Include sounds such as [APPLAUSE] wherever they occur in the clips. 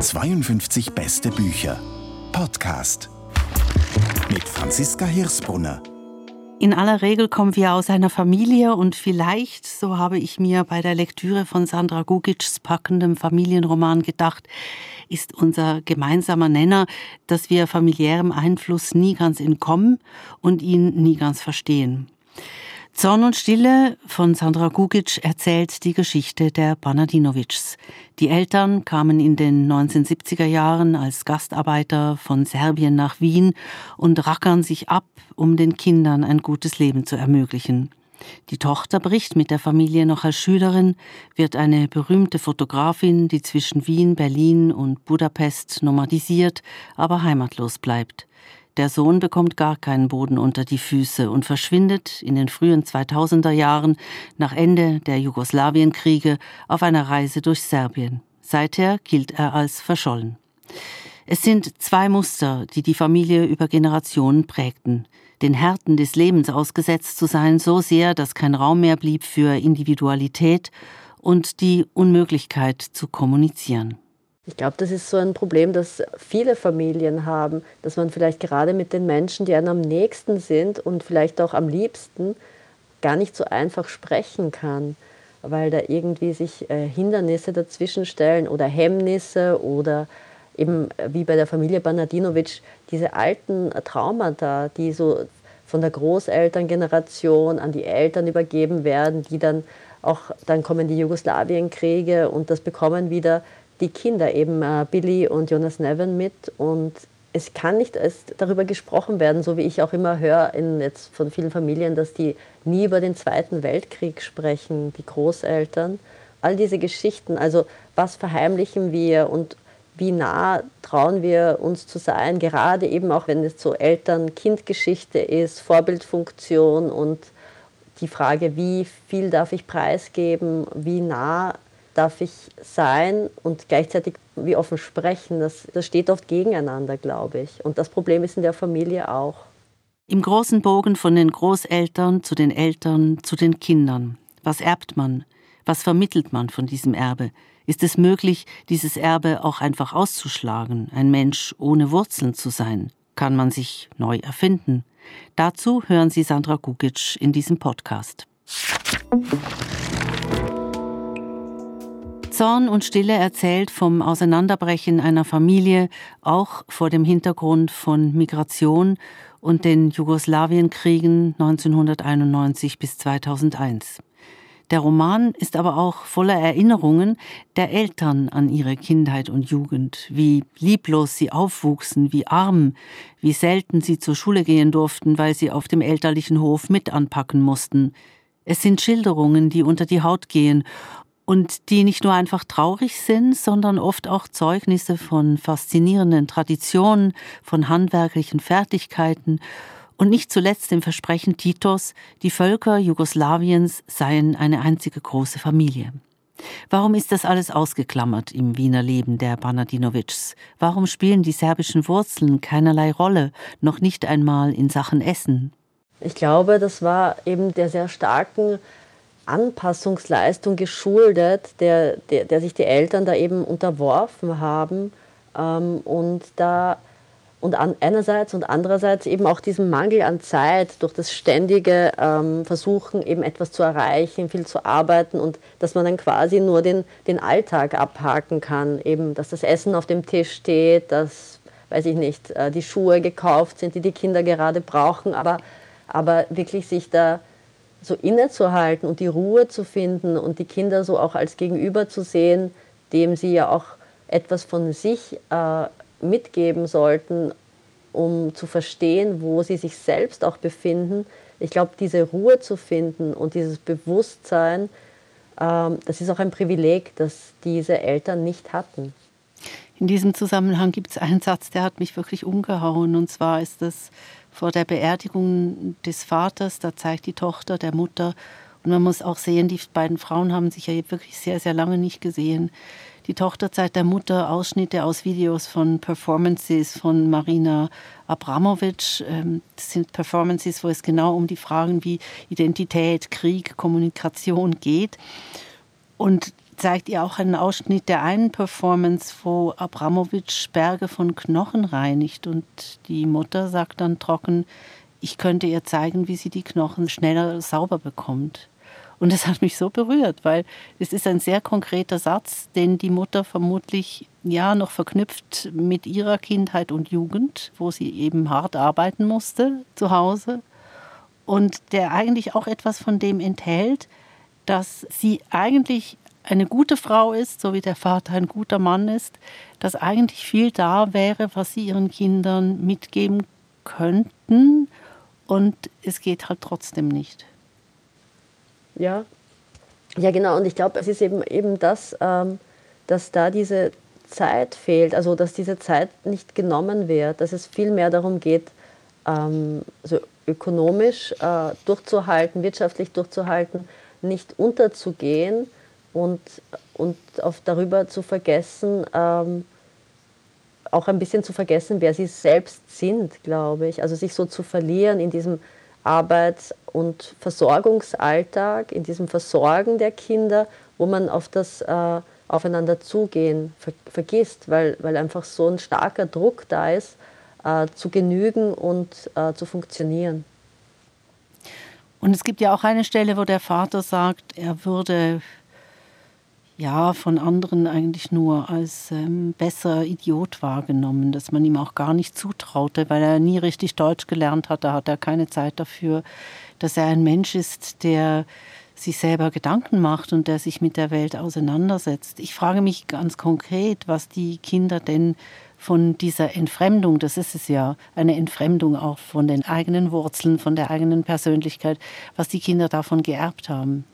52 beste Bücher. Podcast. Mit Franziska Hirsbrunner. In aller Regel kommen wir aus einer Familie und vielleicht, so habe ich mir bei der Lektüre von Sandra Gugic's packendem Familienroman gedacht, ist unser gemeinsamer Nenner, dass wir familiärem Einfluss nie ganz entkommen und ihn nie ganz verstehen. Zorn und Stille von Sandra Gugic erzählt die Geschichte der Banadinovics. Die Eltern kamen in den 1970er Jahren als Gastarbeiter von Serbien nach Wien und rackern sich ab, um den Kindern ein gutes Leben zu ermöglichen. Die Tochter bricht mit der Familie noch als Schülerin, wird eine berühmte Fotografin, die zwischen Wien, Berlin und Budapest nomadisiert, aber heimatlos bleibt. Der Sohn bekommt gar keinen Boden unter die Füße und verschwindet in den frühen 2000er Jahren nach Ende der Jugoslawienkriege auf einer Reise durch Serbien. Seither gilt er als verschollen. Es sind zwei Muster, die die Familie über Generationen prägten. Den Härten des Lebens ausgesetzt zu sein, so sehr, dass kein Raum mehr blieb für Individualität und die Unmöglichkeit zu kommunizieren. Ich glaube, das ist so ein Problem, das viele Familien haben, dass man vielleicht gerade mit den Menschen, die einem am nächsten sind und vielleicht auch am liebsten, gar nicht so einfach sprechen kann, weil da irgendwie sich äh, Hindernisse dazwischen stellen oder Hemmnisse oder eben äh, wie bei der Familie Banadinovic diese alten Traumata, die so von der Großelterngeneration an die Eltern übergeben werden, die dann auch, dann kommen die Jugoslawienkriege und das bekommen wieder die Kinder, eben äh, Billy und Jonas Nevin mit. Und es kann nicht darüber gesprochen werden, so wie ich auch immer höre in, jetzt von vielen Familien, dass die nie über den Zweiten Weltkrieg sprechen, die Großeltern. All diese Geschichten, also was verheimlichen wir und wie nah trauen wir uns zu sein, gerade eben auch wenn es so Eltern-Kind-Geschichte ist, Vorbildfunktion und die Frage, wie viel darf ich preisgeben, wie nah darf ich sein und gleichzeitig wie offen sprechen. Das, das steht oft gegeneinander, glaube ich. Und das Problem ist in der Familie auch. Im großen Bogen von den Großeltern zu den Eltern zu den Kindern. Was erbt man? Was vermittelt man von diesem Erbe? Ist es möglich, dieses Erbe auch einfach auszuschlagen, ein Mensch ohne Wurzeln zu sein? Kann man sich neu erfinden? Dazu hören Sie Sandra Gugic in diesem Podcast. Zorn und Stille erzählt vom Auseinanderbrechen einer Familie, auch vor dem Hintergrund von Migration und den Jugoslawienkriegen 1991 bis 2001. Der Roman ist aber auch voller Erinnerungen der Eltern an ihre Kindheit und Jugend, wie lieblos sie aufwuchsen, wie arm, wie selten sie zur Schule gehen durften, weil sie auf dem elterlichen Hof mit anpacken mussten. Es sind Schilderungen, die unter die Haut gehen und die nicht nur einfach traurig sind, sondern oft auch Zeugnisse von faszinierenden Traditionen, von handwerklichen Fertigkeiten und nicht zuletzt dem Versprechen Titos, die Völker Jugoslawiens seien eine einzige große Familie. Warum ist das alles ausgeklammert im Wiener Leben der Banadinovics? Warum spielen die serbischen Wurzeln keinerlei Rolle, noch nicht einmal in Sachen Essen? Ich glaube, das war eben der sehr starken Anpassungsleistung geschuldet, der, der, der, sich die Eltern da eben unterworfen haben ähm, und da und an, einerseits und andererseits eben auch diesem Mangel an Zeit durch das ständige ähm, Versuchen eben etwas zu erreichen, viel zu arbeiten und dass man dann quasi nur den, den Alltag abhaken kann, eben dass das Essen auf dem Tisch steht, dass, weiß ich nicht, äh, die Schuhe gekauft sind, die die Kinder gerade brauchen, aber, aber wirklich sich da so innezuhalten und die Ruhe zu finden und die Kinder so auch als Gegenüber zu sehen, dem sie ja auch etwas von sich äh, mitgeben sollten, um zu verstehen, wo sie sich selbst auch befinden. Ich glaube, diese Ruhe zu finden und dieses Bewusstsein, äh, das ist auch ein Privileg, das diese Eltern nicht hatten. In diesem Zusammenhang gibt es einen Satz, der hat mich wirklich umgehauen. Und zwar ist das vor der Beerdigung des Vaters, da zeigt die Tochter der Mutter, und man muss auch sehen, die beiden Frauen haben sich ja wirklich sehr, sehr lange nicht gesehen. Die Tochter zeigt der Mutter Ausschnitte aus Videos von Performances von Marina Abramovic. Ähm, das sind Performances, wo es genau um die Fragen wie Identität, Krieg, Kommunikation geht. Und zeigt ihr auch einen Ausschnitt der einen Performance, wo Abramowitsch Berge von Knochen reinigt und die Mutter sagt dann trocken, ich könnte ihr zeigen, wie sie die Knochen schneller sauber bekommt. Und das hat mich so berührt, weil es ist ein sehr konkreter Satz, den die Mutter vermutlich ja noch verknüpft mit ihrer Kindheit und Jugend, wo sie eben hart arbeiten musste zu Hause und der eigentlich auch etwas von dem enthält, dass sie eigentlich eine gute Frau ist, so wie der Vater ein guter Mann ist, dass eigentlich viel da wäre, was sie ihren Kindern mitgeben könnten und es geht halt trotzdem nicht. Ja, ja genau. Und ich glaube, es ist eben, eben das, ähm, dass da diese Zeit fehlt, also dass diese Zeit nicht genommen wird, dass es viel mehr darum geht, ähm, also ökonomisch äh, durchzuhalten, wirtschaftlich durchzuhalten, nicht unterzugehen und, und auf darüber zu vergessen, ähm, auch ein bisschen zu vergessen, wer sie selbst sind, glaube ich. Also sich so zu verlieren in diesem Arbeits- und Versorgungsalltag, in diesem Versorgen der Kinder, wo man auf das äh, Aufeinander zugehen ver vergisst, weil, weil einfach so ein starker Druck da ist, äh, zu genügen und äh, zu funktionieren. Und es gibt ja auch eine Stelle, wo der Vater sagt, er würde ja von anderen eigentlich nur als ähm, besser Idiot wahrgenommen, dass man ihm auch gar nicht zutraute, weil er nie richtig Deutsch gelernt hat, da hat er keine Zeit dafür, dass er ein Mensch ist, der sich selber Gedanken macht und der sich mit der Welt auseinandersetzt. Ich frage mich ganz konkret, was die Kinder denn von dieser Entfremdung, das ist es ja, eine Entfremdung auch von den eigenen Wurzeln, von der eigenen Persönlichkeit, was die Kinder davon geerbt haben.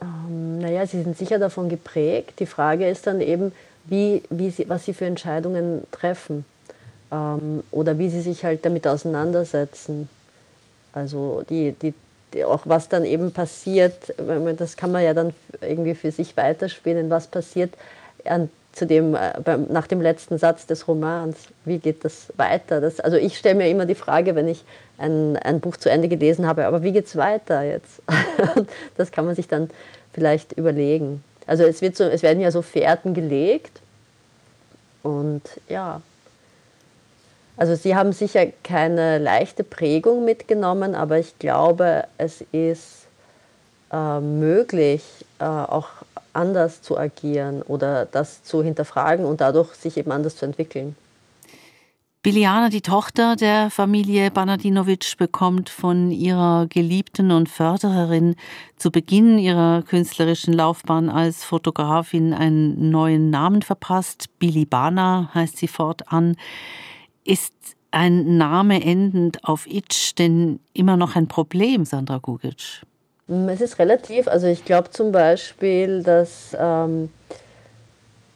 Ähm, naja, sie sind sicher davon geprägt. Die Frage ist dann eben, wie, wie sie, was sie für Entscheidungen treffen ähm, oder wie sie sich halt damit auseinandersetzen. Also die, die, die, auch was dann eben passiert, das kann man ja dann irgendwie für sich weiterspielen, was passiert an, zu dem, äh, beim, nach dem letzten Satz des Romans, wie geht das weiter? Das, also ich stelle mir immer die Frage, wenn ich ein, ein Buch zu Ende gelesen habe, aber wie geht es weiter jetzt? [LAUGHS] das kann man sich dann vielleicht überlegen. Also es, wird so, es werden ja so Fährten gelegt und ja, also Sie haben sicher keine leichte Prägung mitgenommen, aber ich glaube, es ist äh, möglich, äh, auch anders zu agieren oder das zu hinterfragen und dadurch sich eben anders zu entwickeln. Biliana, die Tochter der Familie Banadinovic, bekommt von ihrer Geliebten und Fördererin zu Beginn ihrer künstlerischen Laufbahn als Fotografin einen neuen Namen verpasst. Billy Bana heißt sie fortan. Ist ein Name endend auf Itch denn immer noch ein Problem, Sandra Gugic? Es ist relativ. Also ich glaube zum Beispiel, dass ähm,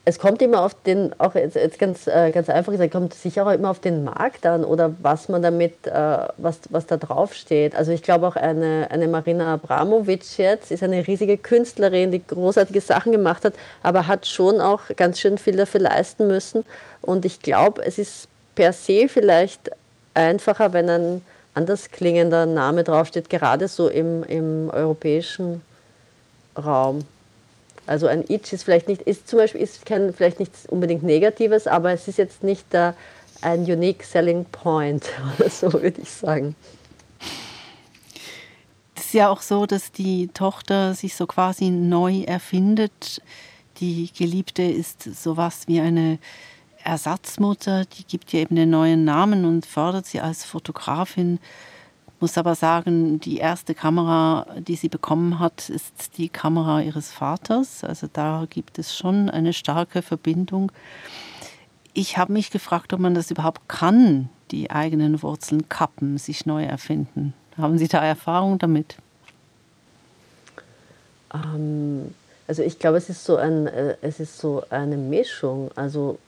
es kommt immer auf den, auch jetzt, jetzt ganz, äh, ganz einfach gesagt, kommt sicher auch immer auf den Markt an oder was man damit, äh, was, was da drauf steht. Also ich glaube auch eine, eine Marina Abramovic jetzt ist eine riesige Künstlerin, die großartige Sachen gemacht hat, aber hat schon auch ganz schön viel dafür leisten müssen. Und ich glaube, es ist per se vielleicht einfacher, wenn ein anders klingender Name draufsteht, gerade so im, im europäischen Raum. Also ein Itch ist vielleicht nicht, ist zum Beispiel ist kein, vielleicht nichts unbedingt Negatives, aber es ist jetzt nicht der, ein unique selling point [LAUGHS] oder so würde ich sagen. Es ist ja auch so, dass die Tochter sich so quasi neu erfindet. Die Geliebte ist sowas wie eine Ersatzmutter, die gibt ihr eben den neuen Namen und fördert sie als Fotografin. Muss aber sagen, die erste Kamera, die sie bekommen hat, ist die Kamera ihres Vaters. Also da gibt es schon eine starke Verbindung. Ich habe mich gefragt, ob man das überhaupt kann, die eigenen Wurzeln kappen, sich neu erfinden. Haben Sie da Erfahrung damit? Ähm, also ich glaube, es ist so ein, äh, es ist so eine Mischung. Also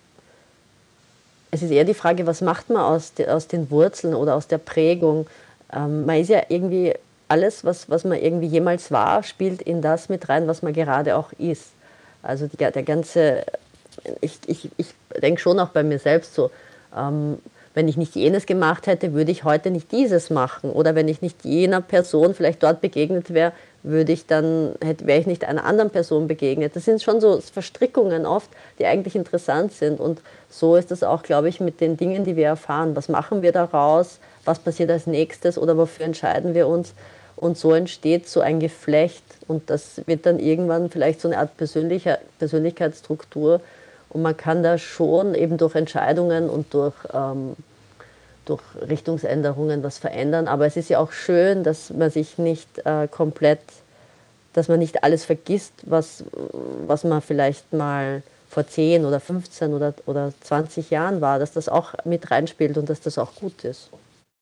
es ist eher die Frage, was macht man aus, de, aus den Wurzeln oder aus der Prägung? Ähm, man ist ja irgendwie, alles, was, was man irgendwie jemals war, spielt in das mit rein, was man gerade auch ist. Also die, der ganze, ich, ich, ich denke schon auch bei mir selbst so, ähm, wenn ich nicht jenes gemacht hätte, würde ich heute nicht dieses machen. Oder wenn ich nicht jener Person vielleicht dort begegnet wäre, würde ich dann, wäre ich nicht einer anderen Person begegnet. Das sind schon so Verstrickungen oft, die eigentlich interessant sind. Und so ist es auch, glaube ich, mit den Dingen, die wir erfahren. Was machen wir daraus? Was passiert als nächstes? Oder wofür entscheiden wir uns? Und so entsteht so ein Geflecht. Und das wird dann irgendwann vielleicht so eine Art Persönlichkeitsstruktur. Und man kann da schon eben durch Entscheidungen und durch ähm, durch Richtungsänderungen was verändern. Aber es ist ja auch schön, dass man sich nicht äh, komplett, dass man nicht alles vergisst, was, was man vielleicht mal vor 10 oder 15 oder, oder 20 Jahren war, dass das auch mit reinspielt und dass das auch gut ist.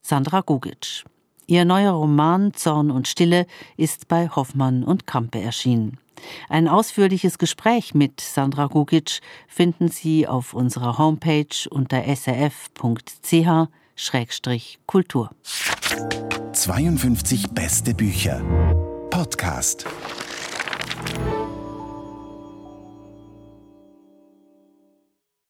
Sandra Gugic. Ihr neuer Roman Zorn und Stille ist bei Hoffmann und Kampe erschienen. Ein ausführliches Gespräch mit Sandra Gugic finden Sie auf unserer Homepage unter srf.ch Kultur. 52 beste Bücher. Podcast.